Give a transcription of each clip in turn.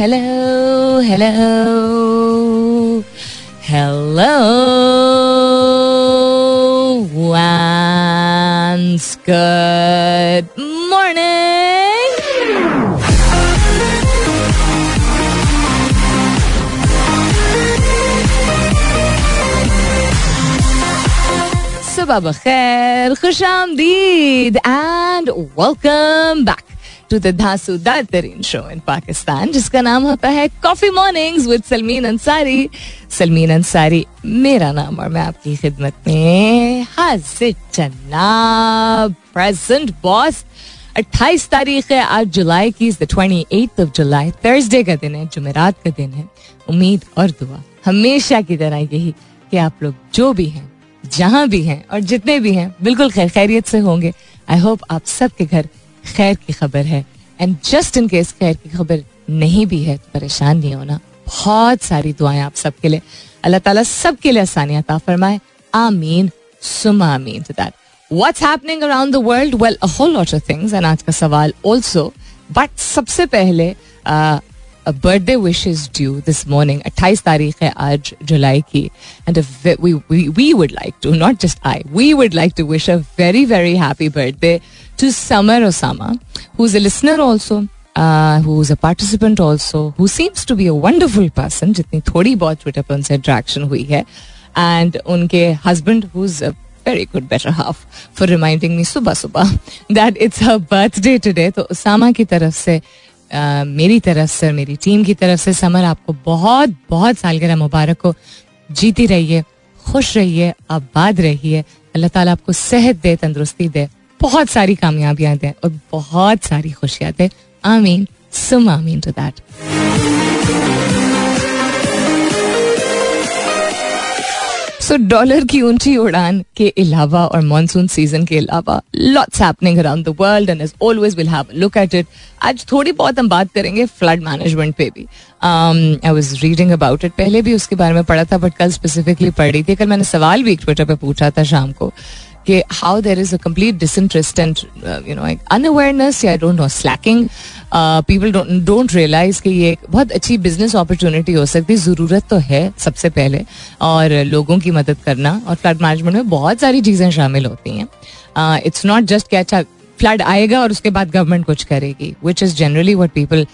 hello, hello, hello. Once good सुबह बखैर खुश आमदीद and welcome back to the धांसूदार तरीन शो इन पाकिस्तान जिसका नाम होता है coffee mornings with Salmeen Ansari Salmeen Ansari मेरा नाम और मैं आपकी खिदमत में हाजिर जनाब प्रेजेंट बॉस 28 तारीख है, आज जुलाई की twenty eight of July Thursday का दिन है, जुमेरात का दिन है. उम्मीद और दुआ हमेशा की तरह यही कि आप लोग जो भी हैं जहाँ भी हैं और जितने भी हैं, बिल्कुल खैर, खैरियत से होंगे। आई होप आप सबके घर खैर की खबर है। एंड जस्ट इन केस खैर की खबर नहीं भी है तो परेशान नहीं होना। बहुत सारी दुआएँ आप सबके लिए। अल्लाह ताला सबके लिए आसानियाँ ता फरमाए। आमीन सुमा आमीन to that what's happening around the world well a whole lot of things and आज का सवाल आल्सो बट सबसे पहले birthday wish is due this morning अट्ठाईस तारीख है आज जुलाई की and we would like to not just I we would like to wish a very very happy birthday to Samar Osama who is a listener also who is a participant also who seems to be a wonderful person जितनी थोड़ी बहुत Twitter पर उनसे interaction हुई है and उनके husband who is very good, better half, for reminding me सुबह सुबह that it's her birthday today. तो उसामा की तरफ़ से मेरी तरफ़ से और मेरी टीम की तरफ़ से समर, आपको बहुत बहुत सालगिरह मुबारक हो। जीती रहिए, खुश रहिए, आबाद रहिए। अल्लाह ताला आपको सेहत दे, तंदुरुस्ती दे, बहुत सारी कामयाबियाँ दे और बहुत सारी खुशियाँ दे। आमीन सुम आमीन टू दैट सो डॉलर की ऊँची उड़ान के अलावा और मानसून सीज़न के अलावा lots happening around the world and always will have look at it आज थोड़ी बहुत हम बात करेंगे फ्लड मैनेजमेंट पे भी। I was reading about it पहले भी उसके बारे में पढ़ा था बट कल स्पेसिफिकली पढ़ रही थी। कल मैंने सवाल भी ट्विटर पर पूछा था शाम को। कि how there is a complete disinterest and you know unawareness या don't know slacking people don't realise कि ये एक बहुत अच्छी बिज़नेस अपॉर्चुनिटी हो सकती है, ज़रूरत तो है सबसे पहले, और लोगों की मदद करना, और फ्लड मैनेजमेंट में बहुत सारी चीज़ें शामिल होती हैं। इट्स नॉट जस्ट कि अच्छा फ्लड आएगा और उसके बाद गवर्नमेंट कुछ करेगी which is generally what people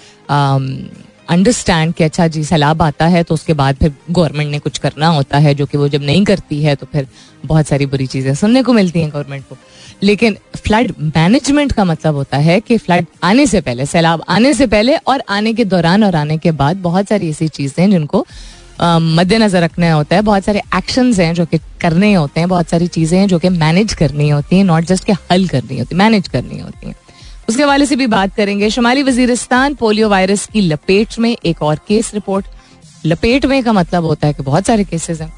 understand कि अच्छा जी, सैलाब आता है तो उसके बाद फिर गवर्नमेंट ने कुछ करना होता है, जो कि वो जब नहीं करती है तो फिर बहुत सारी बुरी चीज़ें सुनने को मिलती हैं गवर्नमेंट को। लेकिन फ्लड मैनेजमेंट का मतलब होता है कि फ्लड आने से पहले, सैलाब आने से पहले और आने के दौरान और आने के बाद बहुत सारी ऐसी चीज़ें हैं जिनको मद्देनजर रखना होता है, बहुत सारे एक्शन हैं जो कि करने होते हैं, बहुत सारी चीज़ें हैं जो कि मैनेज करनी होती हैं नॉट जस्ट के हल करनी होती मैनेज करनी होती हैं। उसके हवाले से भी बात करेंगे शुमाली वजीरिस्तान पोलियो वायरस की लपेट में एक और केस रिपोर्ट लपेट में का मतलब होता है कि बहुत सारे केसेस हैं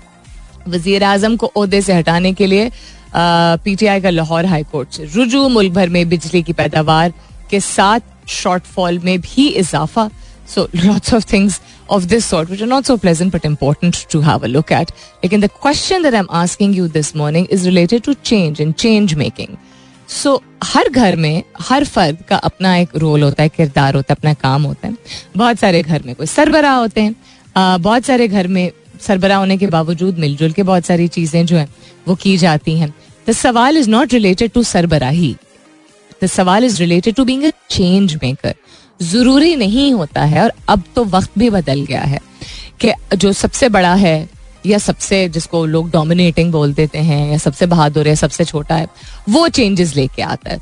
वज़ीर आज़म को ओहदे से हटाने के लिए पीटीआई का लाहौर हाईकोर्ट से रुजू मुल्क भर में बिजली की पैदावार के साथ शॉर्टफॉल में भी इजाफा so lots of things of this sort, which are not so pleasant but important to have a look at. Again, the question that I'm asking you this morning is related to change and change making. So हर घर में, हर फर्द का अपना एक role होता है, किरदार होता है, अपना काम होता है। बहुत सारे घर में कोई सरबराह होते हैं। बहुत सारे घर में सरबरा होने के बावजूद मिलजुल के बहुत सारी चीज़ें जो हैं, वो की जाती हैं। द सवाल इज़ नॉट रिलेटेड टू सरबराही। द सवाल is related to being change maker ज़रूरी नहीं होता है, और अब तो वक्त भी बदल गया है, कि जो सबसे बड़ा है या सबसे जिसको लोग डोमिनेटिंग बोल देते हैं, या सबसे बहादुर है सबसे छोटा है, वो चेंजेस लेके आता है।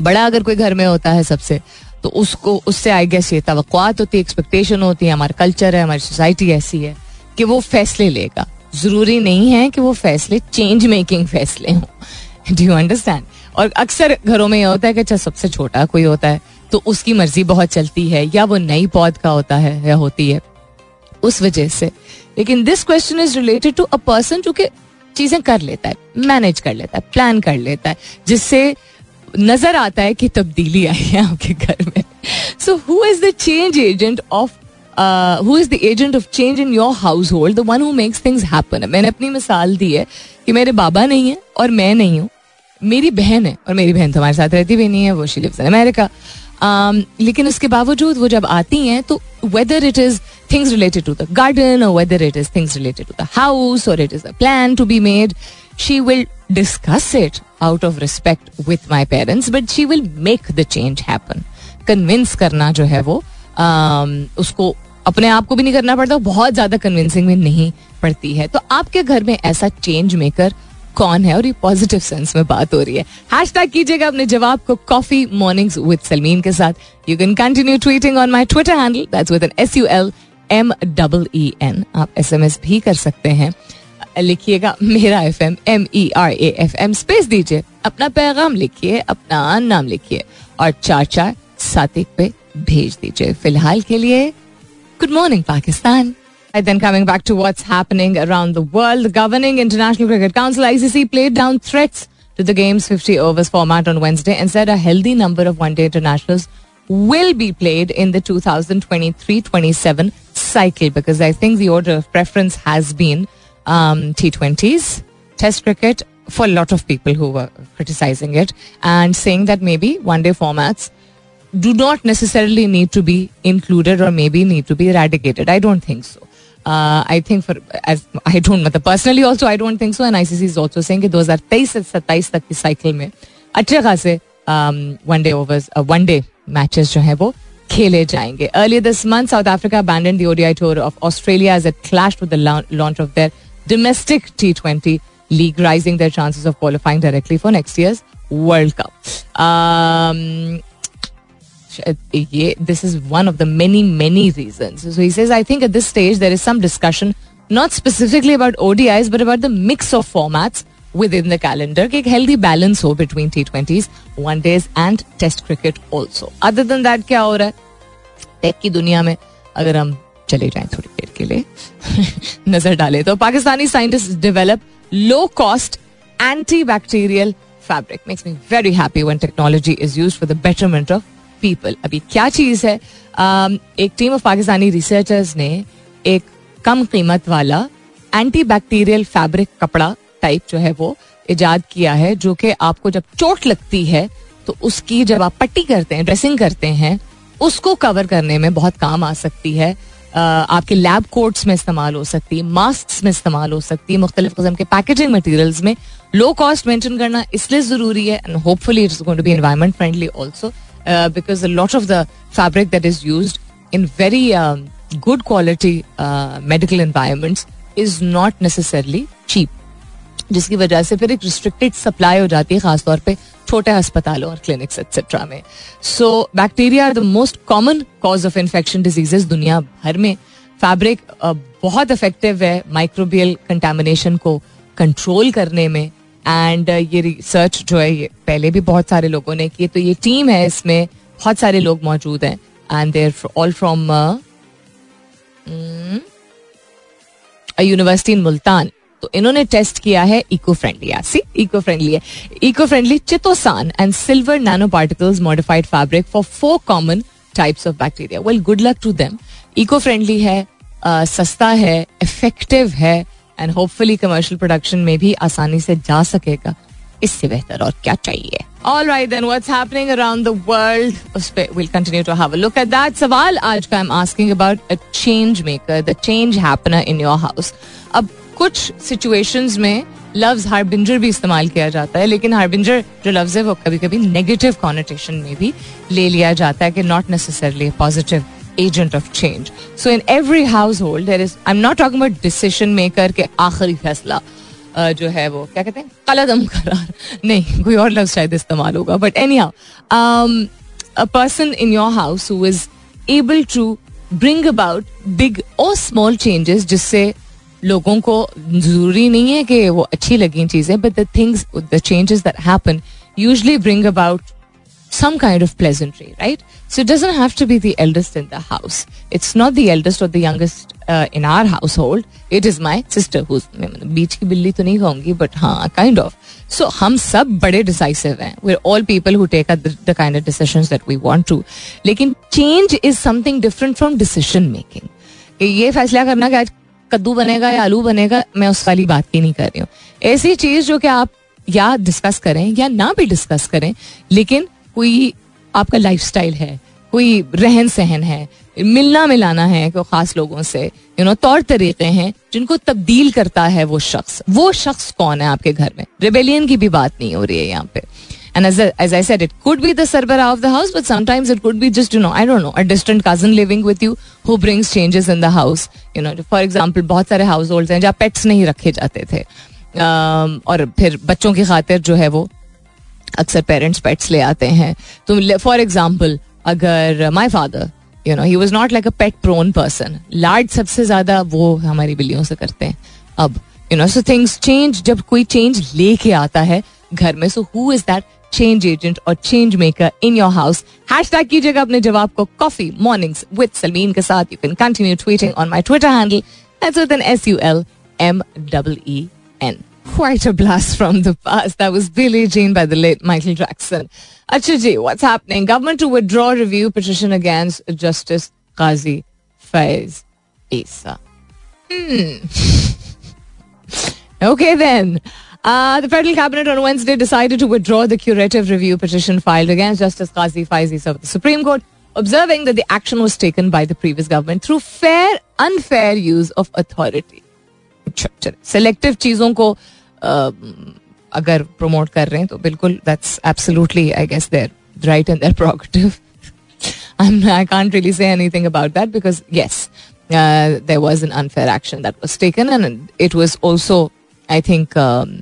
बड़ा अगर कोई घर में होता है सबसे तो उसको, उससे आई गेस ये तवक्वात होती है एक्सपेक्टेशन होती है, हमारा कल्चर है, हमारी सोसाइटी ऐसी है, कि वो फैसले लेगा। ज़रूरी नहीं है कि वो फैसले चेंज मेकिंग फैसले हों। डू यू अंडरस्टैंड और अक्सर घरों में ये होता है कि अच्छा सबसे छोटा कोई होता है तो उसकी मर्ज़ी बहुत चलती है, या वो नई पौध का होता है, या होती है। उस वजह से। लेकिन this question is related to a person जो कि चीज़ें कर लेता है मैनेज कर लेता है प्लान कर लेता है, जिससे नज़र आता है कि तब्दीली आई है आपके घर में। So who is the change agent of who is the agent of change in your household the one who makes things happen मैंने अपनी मिसाल दी है कि मेरे बाबा नहीं है और मैं नहीं हूँ। मेरी बहन है और मेरी बहन तो हमारे साथ रहती भी नहीं है, वो शी अमेरिका लेकिन उसके बावजूद वो जब आती हैं तो whether it is things related to the garden और whether it is things related to the house और it is a plan to be made she will discuss it out of respect with my parents but she will make the change happen convince करना जो है वो um, उसको अपने आप को भी नहीं करना पड़ता बहुत ज़्यादा कन्विंसिंग में नहीं पड़ती है। तो आपके घर में ऐसा चेंज मेकर कौन है और ये पॉजिटिव सेंस में बात हो रही है। हैश टैग कीजिएगा अपने जवाब को कॉफ़ी मॉर्निंग्स विद सलमीन के साथ। You can continue tweeting on my Twitter handle that's with N S U L M double E N आप एस एम एस भी कर सकते हैं। लिखिएगा मेरा F M M E R A F M space दीजिए, अपना पैगाम लिखिए, अपना नाम लिखिए और चार चार सात एक पे भेज दीजिए। फ़िलहाल के लिए good morning Pakistan. Then coming back to what's happening around the world, the governing International Cricket Council (ICC) played down threats to the game's 50 overs format on Wednesday and said a healthy number of one-day internationals will be played in the 2023-27 cycle because I think the order of preference has been um, T20s, Test cricket for a lot of people who were criticizing it and saying that maybe one-day formats do not necessarily need to be included or maybe need to be eradicated. I don't think so. Uh, I think for as I don't मतलब personally also I don't think so and ICC is also saying कि 2023 से 27 तक की cycle में अच्छे खासे one day overs one day matches जो है वो खेले जाएँगे earlier this month South Africa abandoned the ODI tour of Australia as it clashed with the launch of their domestic T20 league, rising their chances of qualifying directly for next year's World Cup. Um, this is one of the many, many reasons. So he says, I think at this stage there is some discussion, not specifically about ODIs, but about the mix of formats within the calendar कि एक healthy balance हो between T20s, one days and Test cricket also. Other than that क्या हो रहा है take की दुनिया में अगर हम चले जाएं थोड़ी देर के लिए नजर डालें तो Pakistani scientist develop low cost anti bacterial fabric makes me very happy when technology is used for the betterment of people अभी क्या चीज़ है? Um, एक टीम ऑफ़ पाकिस्तानी रिसर्चर्स ने एक कम कीमत वाला एंटी बैक्टीरियल फैब्रिक कपड़ा टाइप जो है वो इजाद किया है जो कि आपको जब चोट लगती है तो उसकी जब आप पट्टी करते हैं ड्रेसिंग करते हैं उसको कवर करने में बहुत काम आ सकती है। आपके लैब कोट्स में इस्तेमाल हो सकती है मास्क में इस्तेमाल हो सकती है मुख्तलिफ़ किस्म के पैकेजिंग मटीरियल्स में। लो कॉस्ट मेंटेन करना इसलिए ज़रूरी है and hopefully it's going to be environment friendly also because lot of the fabric that is use in very good quality medical environments is not necessarily cheap जिसकी वजह से फिर एक रिस्ट्रिक्टेड सप्लाई हो जाती है, खासतौर पर छोटे अस्पतालों और क्लिनिक्स एक्सेट्रा में। So bacteria are the most common cause of infection diseases दुनिया भर में। फैब्रिक बहुत इफ़ेक्टिव है माइक्रोबियल कंटेमिनेशन को कंट्रोल करने में। एंड ये रिसर्च जो है ये पहले भी बहुत सारे लोगों ने की तो ये टीम है इसमें बहुत सारे लोग मौजूद हैं। And there all from university in Multan तो इन्होंने टेस्ट किया है इको फ्रेंडली सी इको फ्रेंडली है। Eco friendly chitosan and silver nanoparticles modified fabric for four common types of bacteria well good luck to them eco friendly है uh, सस्ता है effective है एंड होपफुली कमर्शियल प्रोडक्शन में भी आसानी से जा सकेगा इससे बेहतर और क्या चाहिए All right, then what's happening around the world? We'll continue to have a look at that. सवाल आज का I'm asking about a change maker, the change happener in your house. अब कुछ सिचुएशंस में लफ्ज हार्बिंजर भी इस्तेमाल किया जाता है लेकिन हार्बिंजर जो लफ्ज है वो कभी कभी नेगेटिव कॉनिटेशन में भी ले लिया जाता है कि not necessarily positive change so in every household there is I am not talking about decision maker के आखिरी फैसला जो है वो, क्या कहते हैं? कलदम करार। नहीं, कोई और लफ्ज शायद इस्तेमाल होगा but anyhow person in your house who is able to bring about big और स्मॉल चेंजेस जिससे लोगों को ज़रूरी नहीं है कि वो अच्छी लगी चीज़ें but the things the changes that happen usually bring about some kind of pleasantry, right? So it doesn't have to be the eldest in the house. It's not the eldest or the youngest uh, in our household. It is my sister who's बीच की बिल्ली तो नहीं कहूँगी but हाँ kind of. So हम सब बड़े decisive हैं. We're all people who take the, the kind of decisions that we want to. लेकिन change is something different from decision making. ये फैसला करना कि आज कद्दू बनेगा या आलू बनेगा मैं उस वाली बात की नहीं कर रही हूँ ऐसी चीज़ जो कि आप या डिस्कस करें या ना भी डिस्कस करें लेकिन कोई आपका लाइफ है, कोई रहन सहन है, मिलना मिलाना है को खास लोगों से यू नो तौर तरीके हैं जिनको तब्दील करता है वो शख्स। वो शख्स कौन है आपके घर में? रिबेलियन की भी बात नहीं हो रही है यहाँ पे। हाउस फॉर एग्ज़ाम्पल बहुत सारे हाउस होल्ड हैं जहाँ पेट्स नहीं रखे जाते थे। um, और फिर बच्चों की खातिर जो है वो अक्सर पेरेंट्स पेट्स ले आते हैं। तो फॉर एग्ज़ाम्पल अगर my father you know he was not like a pet prone person लाड सबसे ज़्यादा वो हमारी बिल्लियों से करते हैं। अब you know so things change जब कोई चेंज लेके आता है घर में so who is that change agent और change maker in your house hashtag कीजिएगा अपने जवाब को कॉफ़ी मॉर्निंग्स विद सलमीन के साथ। You can continue tweeting on my Twitter handle S U L M double N quite a blast from the past. That was Billie Jean by the late Michael Jackson. Achaji, what's happening? Government to withdraw review petition against Justice Qazi Faiz Isa. Hmm. okay then. Uh, the federal cabinet on Wednesday decided to withdraw the curative review petition filed against Justice Qazi Faiz Isa of the Supreme Court, observing that the action was taken by the previous government through fair, unfair use of authority. Selective चीजों को अगर promote कर रहे हैं तो बिल्कुल that's absolutely I guess they're right and their prerogative I'm, I can't really say anything about that because yes, uh, there was an unfair action that was taken, and it was also, I think, um,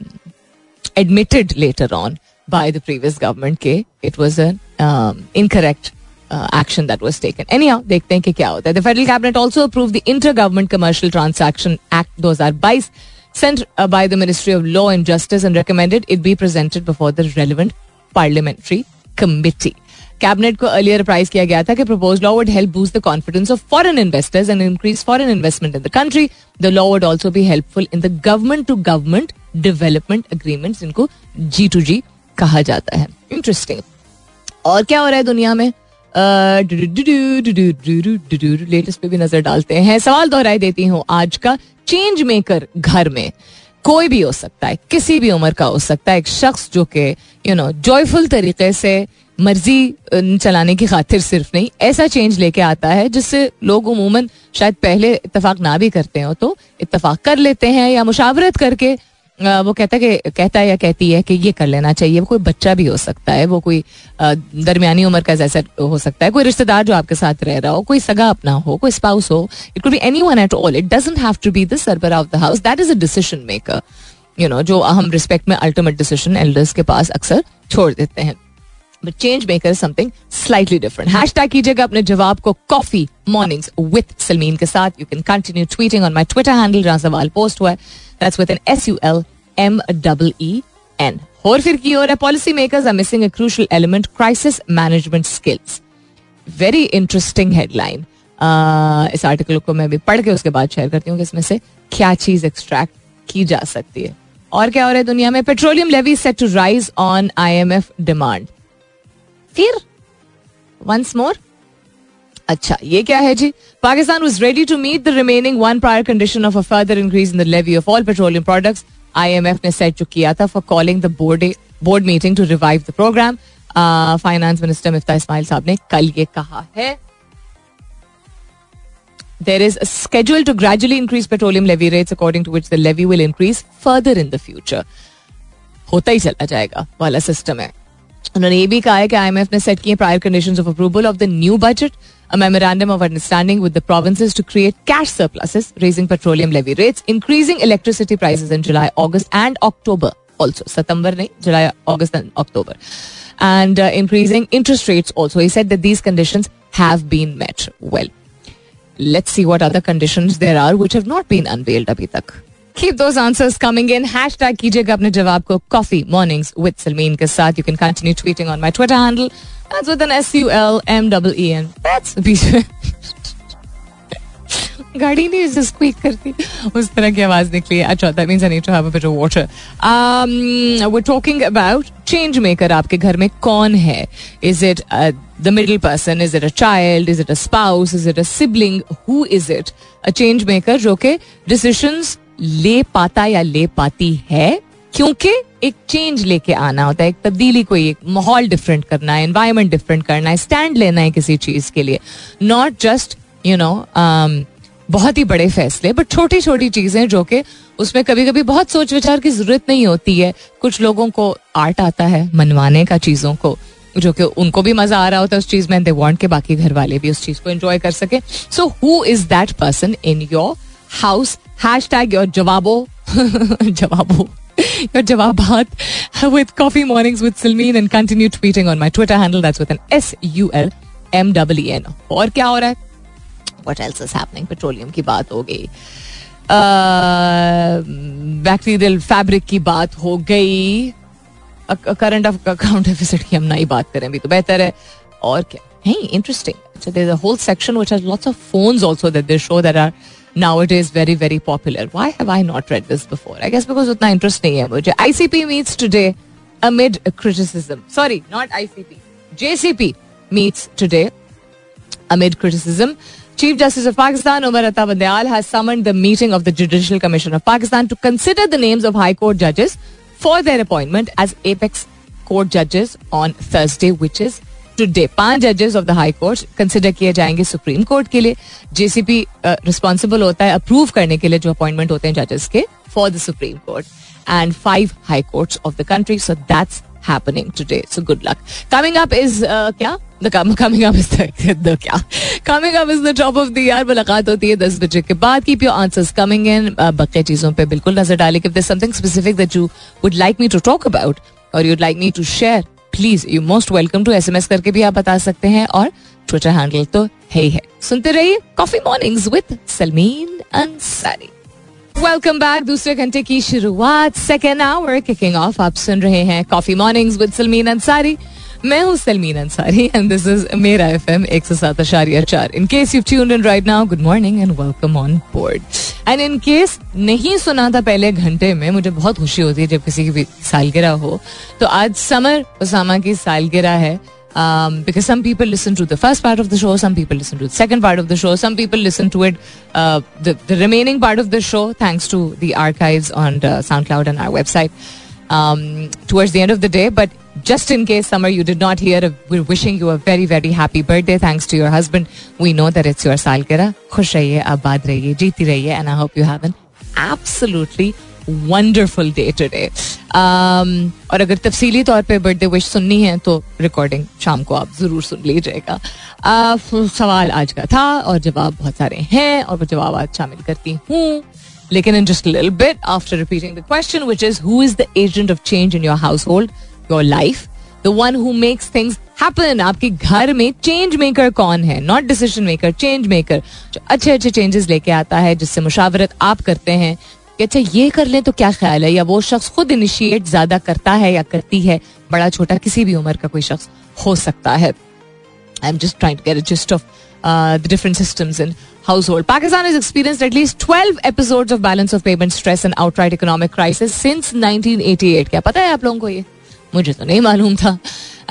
admitted later on by the previous government के it was an um, incorrect uh, action that was taken. Anyhow, देखते हैं कि क्या होता है. The federal cabinet also approved the Inter-Government Commercial Transaction Act 2022 sent uh, by the Ministry of Law and Justice and recommended it be presented before the relevant parliamentary committee. Cabinet को earlier apprise किया गया था कि propose law would help boost the confidence of foreign investors and increase foreign investment in the country the law would also be helpful in the government to government development agreement जिनको G to जी कहा जाता है। Interesting और क्या हो रहा है दुनिया में? लेटेस्ट पे भी नज़र डालते हैं सवाल दोहराई देती हूँ आज का चेंज मेकर घर में कोई भी हो सकता है, किसी भी उम्र का हो सकता है, एक शख्स जो कि यू नो जॉयफुल तरीके से मर्ज़ी चलाने की खातिर सिर्फ़ नहीं, ऐसा चेंज लेके आता है जिससे लोग उमूमन शायद पहले इतफाक ना भी करते हो तो इतफाक कर लेते हैं या मुशावरत करके वो कहता है कि, कहता है या कहती है कि ये कर लेना चाहिए, वो कोई बच्चा भी हो सकता है, वो कोई दरमियानी उम्र का जैसा हो सकता है, कोई रिश्तेदार जो आपके साथ रह रहा हो, कोई सगा अपना हो, कोई स्पाउस हो it could be anyone at all it doesn't have to be the server of the house that is a decision maker you know जो हम रिस्पेक्ट में अल्टीमेट डिसीज़न एल्डर्स के पास अक्सर छोड़ देते हैं। But change maker something slightly different hashtag कीजिएगा अपने जवाब को कॉफ़ी मॉर्निंग्स विथ सलमीन के साथ you can continue tweeting on my Twitter handle जहाँ सवाल पोस्ट हुआ है that's with N S U L M double E N और फिर की ओर है policy makers are missing a crucial element crisis management skills very interesting headline इस आर्टिकल को मैं भी पढ़ के उसके बाद शेयर करती हूँ कि इसमें से क्या चीज़ एक्सट्रैक्ट की जा सकती है और क्या हो रहा है दुनिया में petroleum levy set to rise on IMF demand फिर वंस मोर अच्छा ये क्या है जी? Pakistan was ready to meet the remaining one prior condition of a further increase in the levy of all petroleum products IMF ने set जो किया था for calling the board board meeting to revive the programme finance minister Miftah Ismail साहब ने कल ये कहा है। There is a to gradually increase petroleum levy rates according to which the levy will increase further in the future. होता ही चला जाएगा वाला सिस्टम है। उन्होंने ये भी कहा है कि आईएमएफ ने सेट किए prior conditions of approval of the new budget a memorandum of understanding with the provinces to create cash surpluses, raising petroleum levy rates, increasing electricity prices in July, August, and October. Also, September, July, August, and October. And uh, increasing interest rates also. He said that these conditions have been met. Well, let's see what other conditions there are which have not been unveiled abhi tak. Keep those answers coming in hashtag कीजिएगा अपने जवाब को coffee mornings with Salmeen के साथ you can continue tweeting on my Twitter handle that's with N S U L M double E N that's बीच में गाड़ी नहीं जैसे स्क्वीक करती उस तरह की आवाज़ निकली है अच्छा that means I need to have a bit of water we talking about change maker आपके घर में कौन है is it the middle person is it a child is it a spouse is it a sibling who is it a change maker जो कि decisions ले पाता या ले पाती है, क्योंकि एक चेंज लेके आना होता है, एक तब्दीली कोई एक माहौल डिफरेंट करना है एनवायरमेंट डिफरेंट करना है स्टैंड लेना है किसी चीज़ के लिए। नॉट जस्ट यू नो बहुत ही बड़े फैसले बट छोटी छोटी चीज़ें जो कि उसमें कभी कभी बहुत सोच विचार की ज़रूरत नहीं होती है। कुछ लोगों को आर्ट आता है मनवाने का चीज़ों को, जो कि उनको भी मज़ा आ रहा होता है उस चीज़ में दे वांट के बाकी घर वाले भी उस चीज़ को एंजॉय कर सके। So who is that person in your house hash tag your जवाबो जवाबो your jawabat with coffee mornings with Silmeen and continue tweeting on my Twitter handle. That's with an S U L M E N. और क्या हो रहा है what else is happening petroleum की बात हो गई बैक्टीरियल फैब्रिक की बात हो गई करंट अकाउंट डेफिसिट की हम नहीं बात करें भी तो बेहतर है और क्या so there's a whole section which has lots of phones also that they show that are nowadays very very popular why have i not read this before i guess because उतना interest नहीं है मुझे icp meets today amid criticism sorry not icp jcp meets today amid criticism Chief Justice of Pakistan Umar Atta Bandial has summoned the meeting of the Judicial Commission of Pakistan to consider the names of High Court judges for their appointment as apex court judges on Thursday, which is today पाँच जजेस of the high court consider किए जाएँगे supreme court के लिए JCB responsible होता है approve करने के लिए जो अपॉइंटमेंट होते हैं जजेस के for the supreme court and five high courts of the country so that's happening today. So good luck. Coming up is uh, क्या? The coming up is the, the क्या? Coming up is the top of the hour. मुलाकात होती है दस बजे के बाद. Keep your answers coming in. Uh, बके चीज़ों पे बिल्कुल नज़र डालें. If there's something specific that you would like me to talk about or you'd like me to share, please you most welcome to S M S करके भी आप बता सकते हैं और ट्विटर हैंडल तो है ही है। सुनते रहिए coffee mornings with Salmeen Ansari welcome back दूसरे घंटे की शुरुआत सेकेंड आवर किकिंग ऑफ़ आप सुन रहे हैं coffee mornings with Salmeen Ansari मैं हूँ Salmeen Ansari and this is मेरा एफ़ एम एक सौ सात अशारिया चार in case you tune in right now good morning and welcome on board and in case नहीं सुना था पहले घंटे में मुझे बहुत खुशी होती है जब किसी की सालगिरह हो तो आज समर उसामा की सालगिरह है Um, listen to the first part of the show, some people listen to the second part of the show, some people listen to it, uh, the, the remaining part of the show, thanks to the archives on uh, SoundCloud and our website um, towards the end of the day. But just in case, Summer, you did not hear, we're wishing you a very, very happy birthday. Thanks to your husband. We know that it's your Salkira. खुश रहिए आबाद रहिए जीती रहिए and I hope you have an absolutely wonderful day today और अगर तफसीली तौर पे बर्थडे विश सुननी है तो रिकॉर्डिंग शाम को आप ज़रूर सुन लीजिएगा uh, सवाल आज का था और जवाब बहुत सारे हैं और वो जवाब आज शामिल करती हूँ लेकिन in just little bit after repeating the question which is who is the agent of change in your household your life the one who makes things happen आपके घर में चेंज मेकर कौन है? Not decision maker change maker जो अच्छे अच्छे changes लेके आता है, जिससे मुशावरत आप करते हैं, कि अच्छा ये कर लें तो क्या ख्याल है? या वो शख्स खुद इनिशिएट ज़्यादा करता है या करती है? बड़ा, छोटा, किसी भी उम्र का कोई शख्स हो सकता है। I am just trying to get off the different systems in household. Pakistan has experienced at least 12 episodes of balance of payment stress and outright economic crisis since 1988. क्या पता है आप लोगों को ये? मुझे तो नहीं मालूम था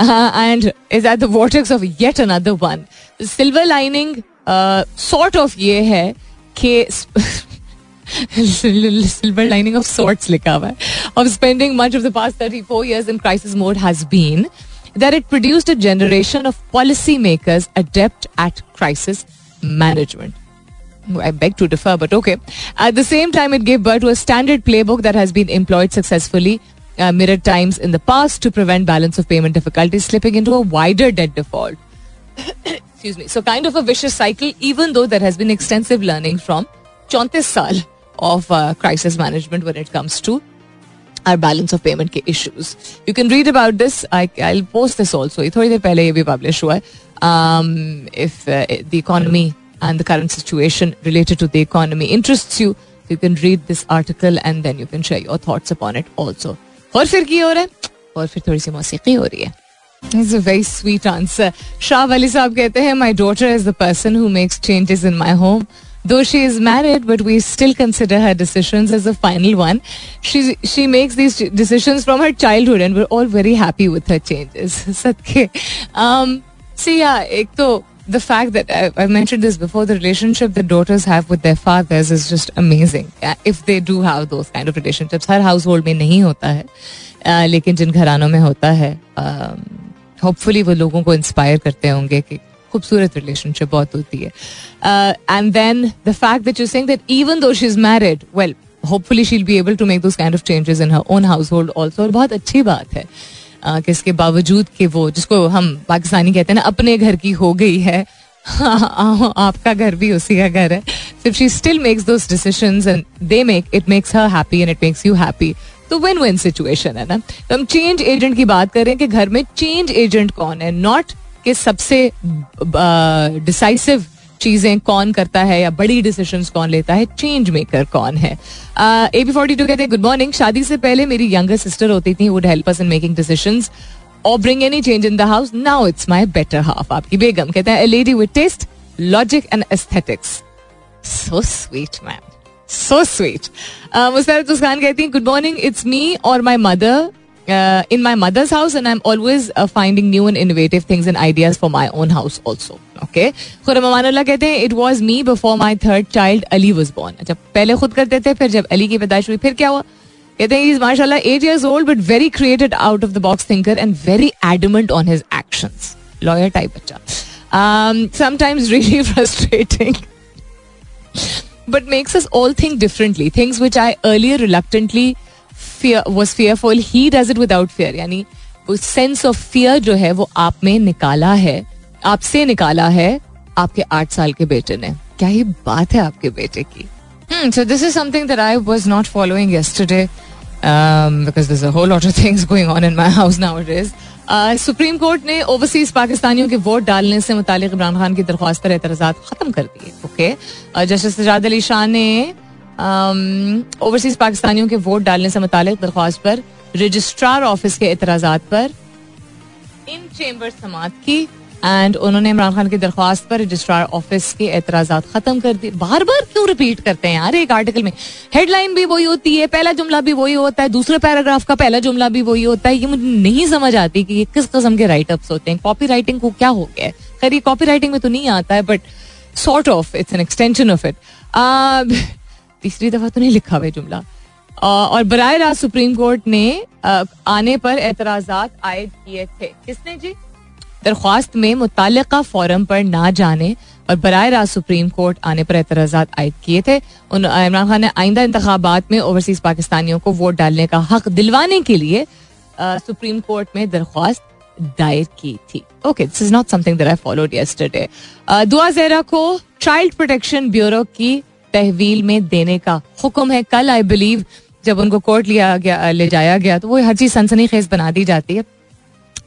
and is at the vortex of yet another one silver lining sort of ये है कि silver lining of sorts लिखा हुआ है of spending much of the past 34 years in crisis mode has been that it produced a generation of policy makers adept at crisis management. I beg to differ, but okay. At the same time, it gave birth to a standard playbook that has been employed successfully uh, mirrored times in the past to prevent balance of payment difficulties slipping into a wider debt default. Excuse me. So, kind of a vicious cycle, even though there has been extensive learning from 34 saal of uh, crisis management when it comes to our balance of payment के issues. You can read about this. I, I'll post this also. ये थोड़ी देर पहले ये भी publish हुआ है. Um, if uh, the economy and the current situation related to the economy interests you, you can read this article and then you can share your thoughts upon it also और फिर की हो रहा है और फिर थोड़ी सी मौसीकी हो रही है It's a very sweet answer. Shah Wali साहब कहते हैं my daughter is the person who makes changes in my home. Though she is married, but we still consider her decisions as the final one. She she makes these decisions from her childhood, and we're all very happy with her changes. Satke. Um, see, yeah, ek to, the fact that I, I mentioned this before, the relationship that daughters have with their fathers is just amazing. Yeah, if they do have those kind of relationships, her household में नहीं होता है, uh, लेकिन जिन घरानों में होता है, hopefully वो लोगों को इंस्पायर करते होंगे कि खूबसूरत रिलेशनशिप बहुत होती है and then the fact that you saying that even though she is married well hopefully she be able to make those kind of changes in her own household also और बहुत अच्छी बात है uh, कि इसके बावजूद कि वो, जिसको हम पाकिस्तानी कहते हैं ना, अपने घर की हो गई है। आपका घर भी उसी का घर है। If she still makes those decisions and they make it makes her happy and it makes you happy तो विन विन सिचुएशन है ना। तो हम चेंज एजेंट की बात करें कि घर में चेंज एजेंट कौन है? नॉट कि सबसे डिसाइसिव चीज़ें कौन करता है या बड़ी डिसीजंस कौन लेता है चेंज मेकर कौन है? ए बी फोर्टी टू कहते हैं गुड मॉर्निंग शादी से पहले मेरी यंगर सिस्टर होती थी would help us in making decisions और bring any change in the house now it's my better half आपकी बेगम कहते हैं lady with taste logic and aesthetics so sweet ma'am so sweet Musarrat उसखान कहती हैं गुड मॉर्निंग इट्स मी और my mother in my mother's house and I'm always uh, finding new and innovative things and ideas for my own house also. Okay. Khurram Amanullah कहते हैं it was me before my third child Ali was born. अच्छा पहले खुद करते थे फिर जब अली की पैदाइश हुई फिर क्या हुआ कहते हैं माशाल्लाह eight years old but very created out of the box thinker and very adamant on his actions lawyer type बच्चा sometimes really frustrating but makes us all think differently things which I earlier reluctantly was fearful he does it without fear यानी वो sense of fear जो है, वो आप में निकाला है। आपसे निकाला है, आपके आठ साल के बेटे ने। क्या ये बात है आपके बेटे की? So this is something that I was not following yesterday because this whole lot of things going on in my house nowadays supreme court ने ओवरसीज पाकिस्तानियों के वोट डालने से मुतालिक इमरान खान की दरख्वास्त पर एतराजा खत्म कर दिए ओके जस्टिस सजाद अली शाह ने ओवरसीज पाकिस्तानियों के वोट डालने से मुतालिक दरख्वास्त पर रजिस्ट्रार ऑफ़िस के एतराज़ा पर इन चेम्बर समात की एंड उन्होंने इमरान खान की दरख्वास्त पर रजिस्ट्रार ऑफ़िस के एतराज़ा खत्म कर दिए बार बार क्यों रिपीट करते हैं यार एक आर्टिकल में हेडलाइन भी वही होती है पहला जुमला भी वही होता है दूसरे पैराग्राफ का पहला जुमला भी वही होता है ये मुझे नहीं समझ आती कि ये किस किस्म के राइटअप्स होते हैं कॉपी राइटिंग को क्या हो गया है खैर ये कॉपी राइटिंग में तो नहीं आता है but sort of it's an extension of it तीसरी दफ़ा तो नहीं लिखा हुआ जुमला। और बर रास्त सुप्रीम कोर्ट ने आने पर एतराजात आयद किए थे। किसने जी? दरख्वास्त में मुतल फॉरम पर ना जाने और बर रास्त सुप्रीम कोर्ट आने पर एतराजात आयद किए थे। इमरान खान ने आइंदा इंतबात में ओवरसीज पाकिस्तानियों को वोट डालने का हक दिलवाने के लिए सुप्रीम कोर्ट में दरख्वास्त दायर की थी। Okay this is not something that I followed yesterday Dua Zahra को चाइल्ड प्रोटेक्शन ब्यूरो की तहवील में देने का हुक्म है। कल आई बिलीव जब उनको कोर्ट लिया गया, ले जाया गया तो वो हर चीज़ सनसनी खेज बना दी जाती है।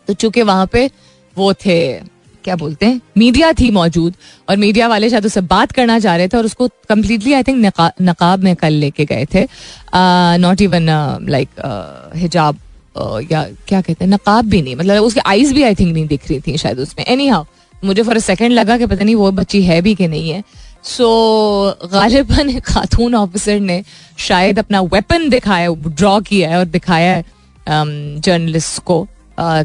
तो चूँकि वहाँ पे वो थे, क्या बोलते हैं, मीडिया थी मौजूद, और मीडिया वाले शायद उससे बात करना चाह रहे थे, और उसको कम्प्लीटली आई थिंक नकाब में कल लेके गए थे। नॉट इवन लाइक हिजाब या क्या कहते हैं, नकाब भी नहीं मतलब उसकी आईज भी आई थिंक नहीं दिख रही थी शायद उसमें। एनी हाउ मुझे फॉर अ सेकेंड लगा कि पता नहीं वो बच्ची है भी कि नहीं है। सो गालिबन एक खातून ऑफिसर ने शायद अपना वेपन दिखाया ड्रॉ किया है और दिखाया है जर्नलिस्ट um, को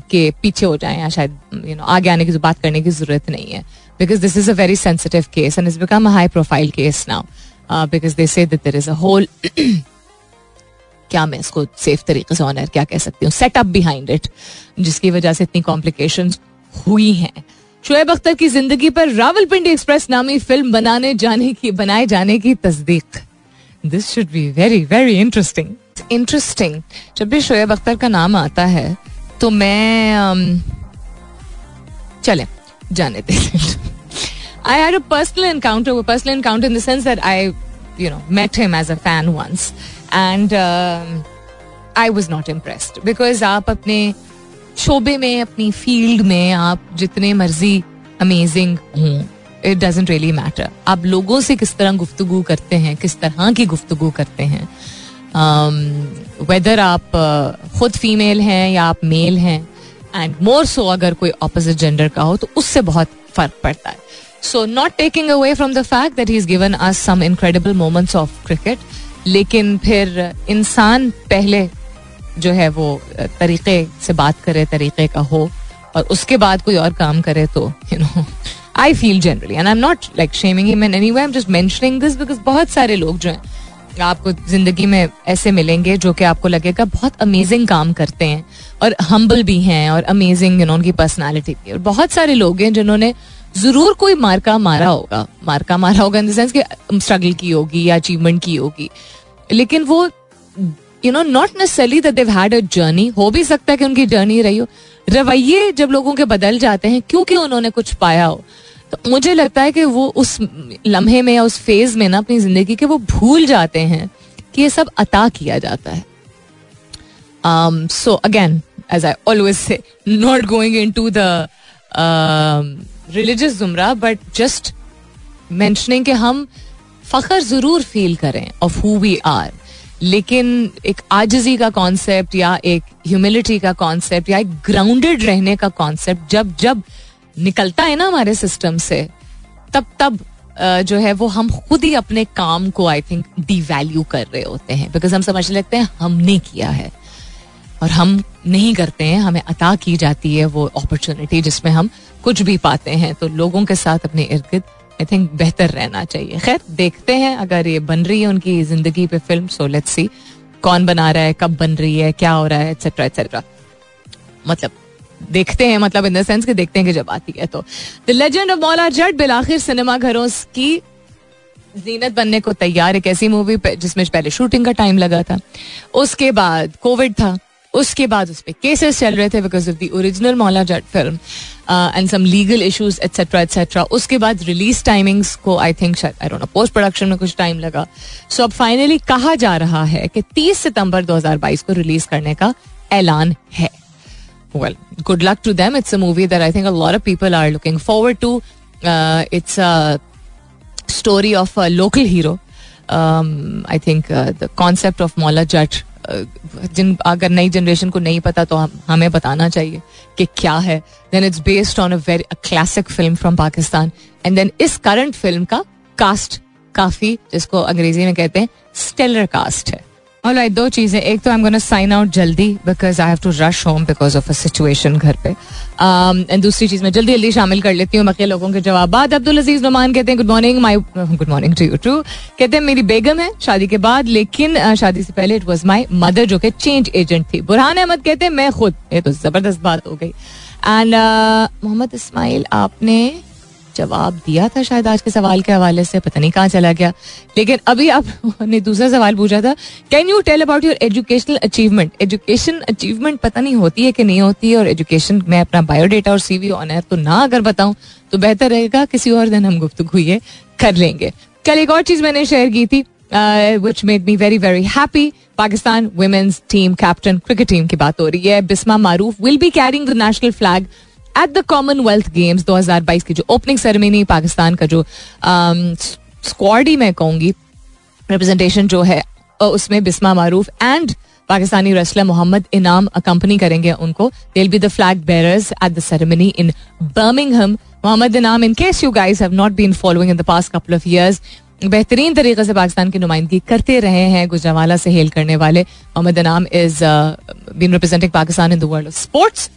के पीछे हो जाए या शायद यू नो आगे आने की बात करने की ज़रूरत नहीं है। Because this is a very sensitive case and is become high profile case now because they say there is a whole क्या मैं इसको सेफ़ तरीके से ऑनर क्या कह सकती हूँ? सेटअप बिहाइंड इट जिसकी वजह से इतनी कॉम्प्लिकेशन हुई हैं। शोएब अख्तर की ज़िंदगी पर रावलपिंडी एक्सप्रेस नामी फ़िल्म बनाने जाने की बनाए जाने की तस्दीक this should be very very interesting interesting जब भी शोएब अख्तर का नाम आता है तो मैं um, चले जाने दे a personal encounter, a personal encounter in the sense that I, you know, met him as a fan once, and uh, I was not impressed because आप अपने शोबे में अपनी फ़ील्ड में आप जितने मर्ज़ी अमेजिंग हों इट डजेंट रियली मैटर आप लोगों से किस तरह गुफ्तगु करते हैं किस तरह की गुफ्तगु करते हैं वेदर um, आप uh, खुद फीमेल हैं या आप मेल हैं एंड मोर सो अगर कोई अपोजिट जेंडर का हो तो उससे बहुत फ़र्क पड़ता है. So not taking away from the fact that is given us some incredible moments of cricket लेकिन फिर इंसान पहले जो है वो तरीके से बात करे, तरीके का हो और उसके बाद कोई और काम करे तो you know I feel generally and I am not like shaming him in any way I am just mentioning this because बहुत सारे लोग जो हैं, आपको ज़िंदगी में ऐसे मिलेंगे जो कि आपको लगेगा बहुत अमेजिंग काम करते हैं और हम्बल भी हैं और अमेजिंग यू नो उनकी पर्सनालिटी भी और बहुत सारे लोग हैं जिन्होंने ज़रूर कोई मार्का मारा होगा, मार्का मारा होगा इन द सेंस कि स्ट्रगल की होगी या अचीवमेंट की होगी, लेकिन वो you know not necessarily that they've had a journey हो भी सकता है कि उनकी जर्नी रही हो। रवैये जब लोगों के बदल जाते हैं क्योंकि उन्होंने कुछ पाया हो? तो मुझे लगता है कि वो उस लम्हे में या उस फ़ेज़ में ना अपनी ज़िंदगी के वो भूल जाते हैं कि ये सब अता किया जाता है। So again as I always say not going into the the religious जुमरा बट जस्ट मैंशनिंग कि हम फखर ज़रूर फील करें ऑफ़ हु वी आर लेकिन एक आजजी का कॉन्सेप्ट या एक ह्यूमिलिटी का कॉन्सेप्ट या एक ग्राउंडेड रहने का कॉन्सेप्ट जब जब निकलता है ना हमारे सिस्टम से, तब तब जो है वो हम खुद ही अपने काम को आई थिंक डिवैल्यू कर रहे होते हैं। बिकॉज़ हम समझ लगते हैं हमने किया है। और हम नहीं करते हैं, हमें अता की जाती है वो अपॉर्चुनिटी जिसमें हम कुछ भी पाते हैं। तो लोगों के साथ अपने इर्द गिर्द आई थिंक बेहतर रहना चाहिए। खैर, देखते हैं अगर ये बन रही है उनकी ज़िंदगी पे फ़िल्म सो लेट्स सी कौन बना रहा है, कब बन रही है, क्या हो रहा है एक्सेट्रा एक्सेट्रा मतलब देखते हैं मतलब इन द सेंस कि देखते हैं कि जब आती है तो। The legend of Maula Jatt बिलाखिर cinema घरों की जीनत बनने को तैयार एक ऐसी मूवी जिसमें पहले शूटिंग का टाइम लगा था। उसके बाद कोविड था। उसके बाद उस पर केसेस चल रहे थे because of the original Maula Jatt film and some legal issues etcetera etcetera उसके बाद रिलीज़ टाइमिंग्स को I think I don't know post production में कुछ टाइम लगा सो अब फाइनली कहा जा रहा है कि 30 सितंबर 2022 को रिलीज़ करने का ऐलान है well, good luck to them. It's a movie that I think a lot of people are looking forward to. Uh, it's a story of a local hero. Um, I think uh, the concept जिन, अगर नई generation को नहीं पता तो हम, हमें बताना चाहिए कि क्या है। Then it's based on a very classic film from Pakistan and then इस करंट फ़िल्म का कास्ट काफ़ी, जिसको अंग्रेज़ी में कहते हैं स्टेलर कास्ट है। ऑलराइट दो चीज़ें। एक तो I am gonna sign out जल्दी because I have to rush home because of a situation घर पे। एंड um, दूसरी चीज़ मैं जल्दी जल्दी शामिल कर लेती हूँ बाकी लोगों के जवाब। बाद अब्दुल अज़ीज़ नुमान कहते हैं good morning my good morning to you too कहते हैं मेरी बेगम है शादी के बाद लेकिन शादी से पहले इट वॉज़ माई मदर जो कि चेंज एजेंट थी। बुरहान अहमद कहते हैं मैं खुद ये तो ज़बरदस्त बात हो गई। एंड मोहम्मद इस्माइल आपने जवाब दिया था शायद आज के सवाल के हवाले से, पता नहीं कहाँ चला गया। लेकिन अभी आपने दूसरा सवाल पूछा था can you tell about your educational achievement education achievement पता नहीं होती है कि नहीं होती है, और एजुकेशन में अपना बायोडेटा और सीवी ऑन है तो ना अगर बताऊँ तो बेहतर रहेगा, किसी और दिन हम गुफ्तु ये कर लेंगे। कल एक और चीज़ मैंने शेयर की थी which made me very very happy Pakistan women's team captain cricket team की बात हो रही है। Bismah Maroof will be carrying the national flag at the commonwealth games 2022 की जो ओपनिंग सेरेमनी पाकिस्तान का जो स्क्वाड um, ही मैं कहूँगी रिप्रेजेंटेशन जो है उसमें Bismah Maroof and Pakistani wrestler Muhammad Inam accompany करेंगे उनको। They'll be the flag bearers at the ceremony in Birmingham Muhammad Inam in case you guys have not been following in the past couple of years बेहतरीन तरीके से पाकिस्तान की नुमाइंदगी करते रहे हैं गुजरावाला से हेल करने वाले Muhammad Inam is been representing Pakistan in the world sports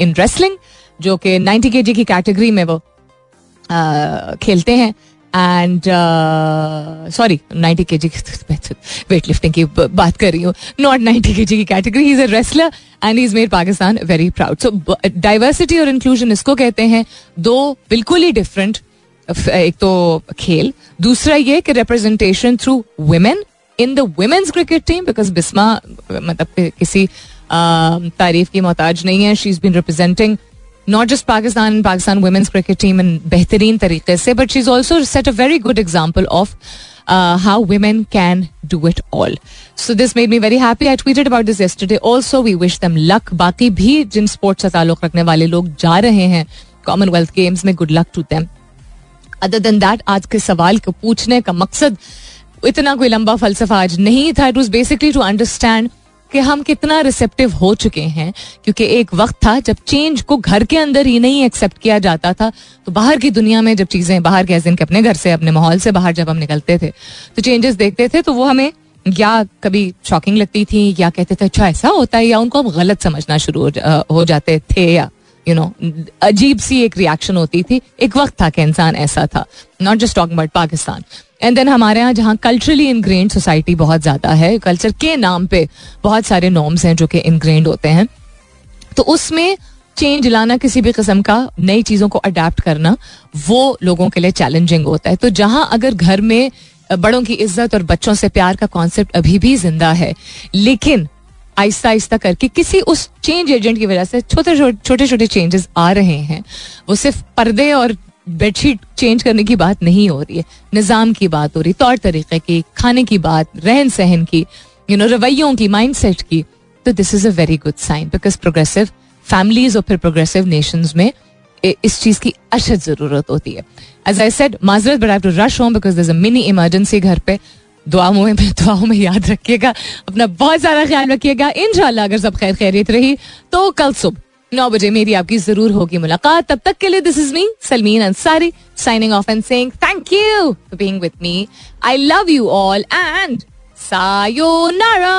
in wrestling जो कि 90 के की कैटेगरी में वो uh, खेलते हैं। And sorry ninety K ji weight lifting की बात कर रही हूँ। नॉट नाइन्टी के जी की category is a wrestler and is made Pakistan very proud so diversity और इंक्लूजन इसको कहते हैं दो बिल्कुल ही डिफरेंट एक तो खेल। दूसरा ये कि representation through women in the women's cricket team because Bismah मतलब किसी तारीफ़ की मोहताज नहीं है। She is been representing not just Pakistan Pakistan women's cricket team in बेहतरीन तरीके से but she is also set a very good example of how women can do it all so this made me very happy I tweeted about this yesterday. Also we wish them luck बाकी भी जिन sports से ताल्लुक रखने वाले लोग जा रहे हैं कॉमनवेल्थ गेम्स में good luck to them other than that आज के सवाल को पूछने का मकसद इतना कोई लंबा फलसफा आज नहीं था it was basically to understand कि हम कितना रिसेप्टिव हो चुके हैं क्योंकि एक वक्त था जब चेंज को घर के अंदर ही नहीं एक्सेप्ट किया जाता था तो बाहर की दुनिया में जब चीज़ें बाहर के के अपने घर से अपने माहौल से बाहर जब हम निकलते थे तो चेंजेस देखते थे तो वो हमें या कभी शॉकिंग लगती थी या कहते थे अच्छा ऐसा होता है या उनको हम गलत समझना शुरू हो, हो जाते थे या यू नो अजीब सी एक रिएक्शन होती थी। एक वक्त था कि इंसान ऐसा था। Not just talk but Pakistan and then हमारे यहाँ जहाँ कल्चरली इनग्रेंड सोसाइटी बहुत ज़्यादा है कल्चर के नाम पे बहुत सारे नॉर्म्स हैं जो कि इनग्रेंड होते हैं। तो उसमें चेंज लाना किसी भी किस्म का, नई चीज़ों को अडेप्ट करना, वो लोगों के लिए चैलेंजिंग होता है। तो जहाँ अगर घर में बड़ों की इज़्ज़त और बच्चों से प्यार का कॉन्सेप्ट अभी भी ज़िंदा है, लेकिन आहिस्ता आहिस्ता करके किसी उस चेंज एजेंट की वजह से छोटे छोटे छोटे चेंजेस आ रहे हैं। वो सिर्फ़ पर्दे और बेडशीट चेंज करने की बात नहीं हो रही है। निज़ाम की बात हो रही तौर तरीके की, खाने की बात, रहन सहन की यू नो रवैयों की माइंड सेट की। तो this is a very good sign because progressive families और फिर प्रोग्रेसिव नेशन में इस चीज़ की अशद ज़रूरत होती है। एज आई सेड माजरत but I to rush home because there a mini emergency घर पे। दुआओं में दुआओं में याद रखिएगा, अपना बहुत सारा ख्याल रखिएगा। इन अगर सब खैर खैरियत रही तो कल सुबह नौ बजे मेरी आपकी ज़रूर होगी मुलाकात। तब तक के लिए this is me Salmeen Ansari signing off and saying thank you for being with me I love you all and sayonara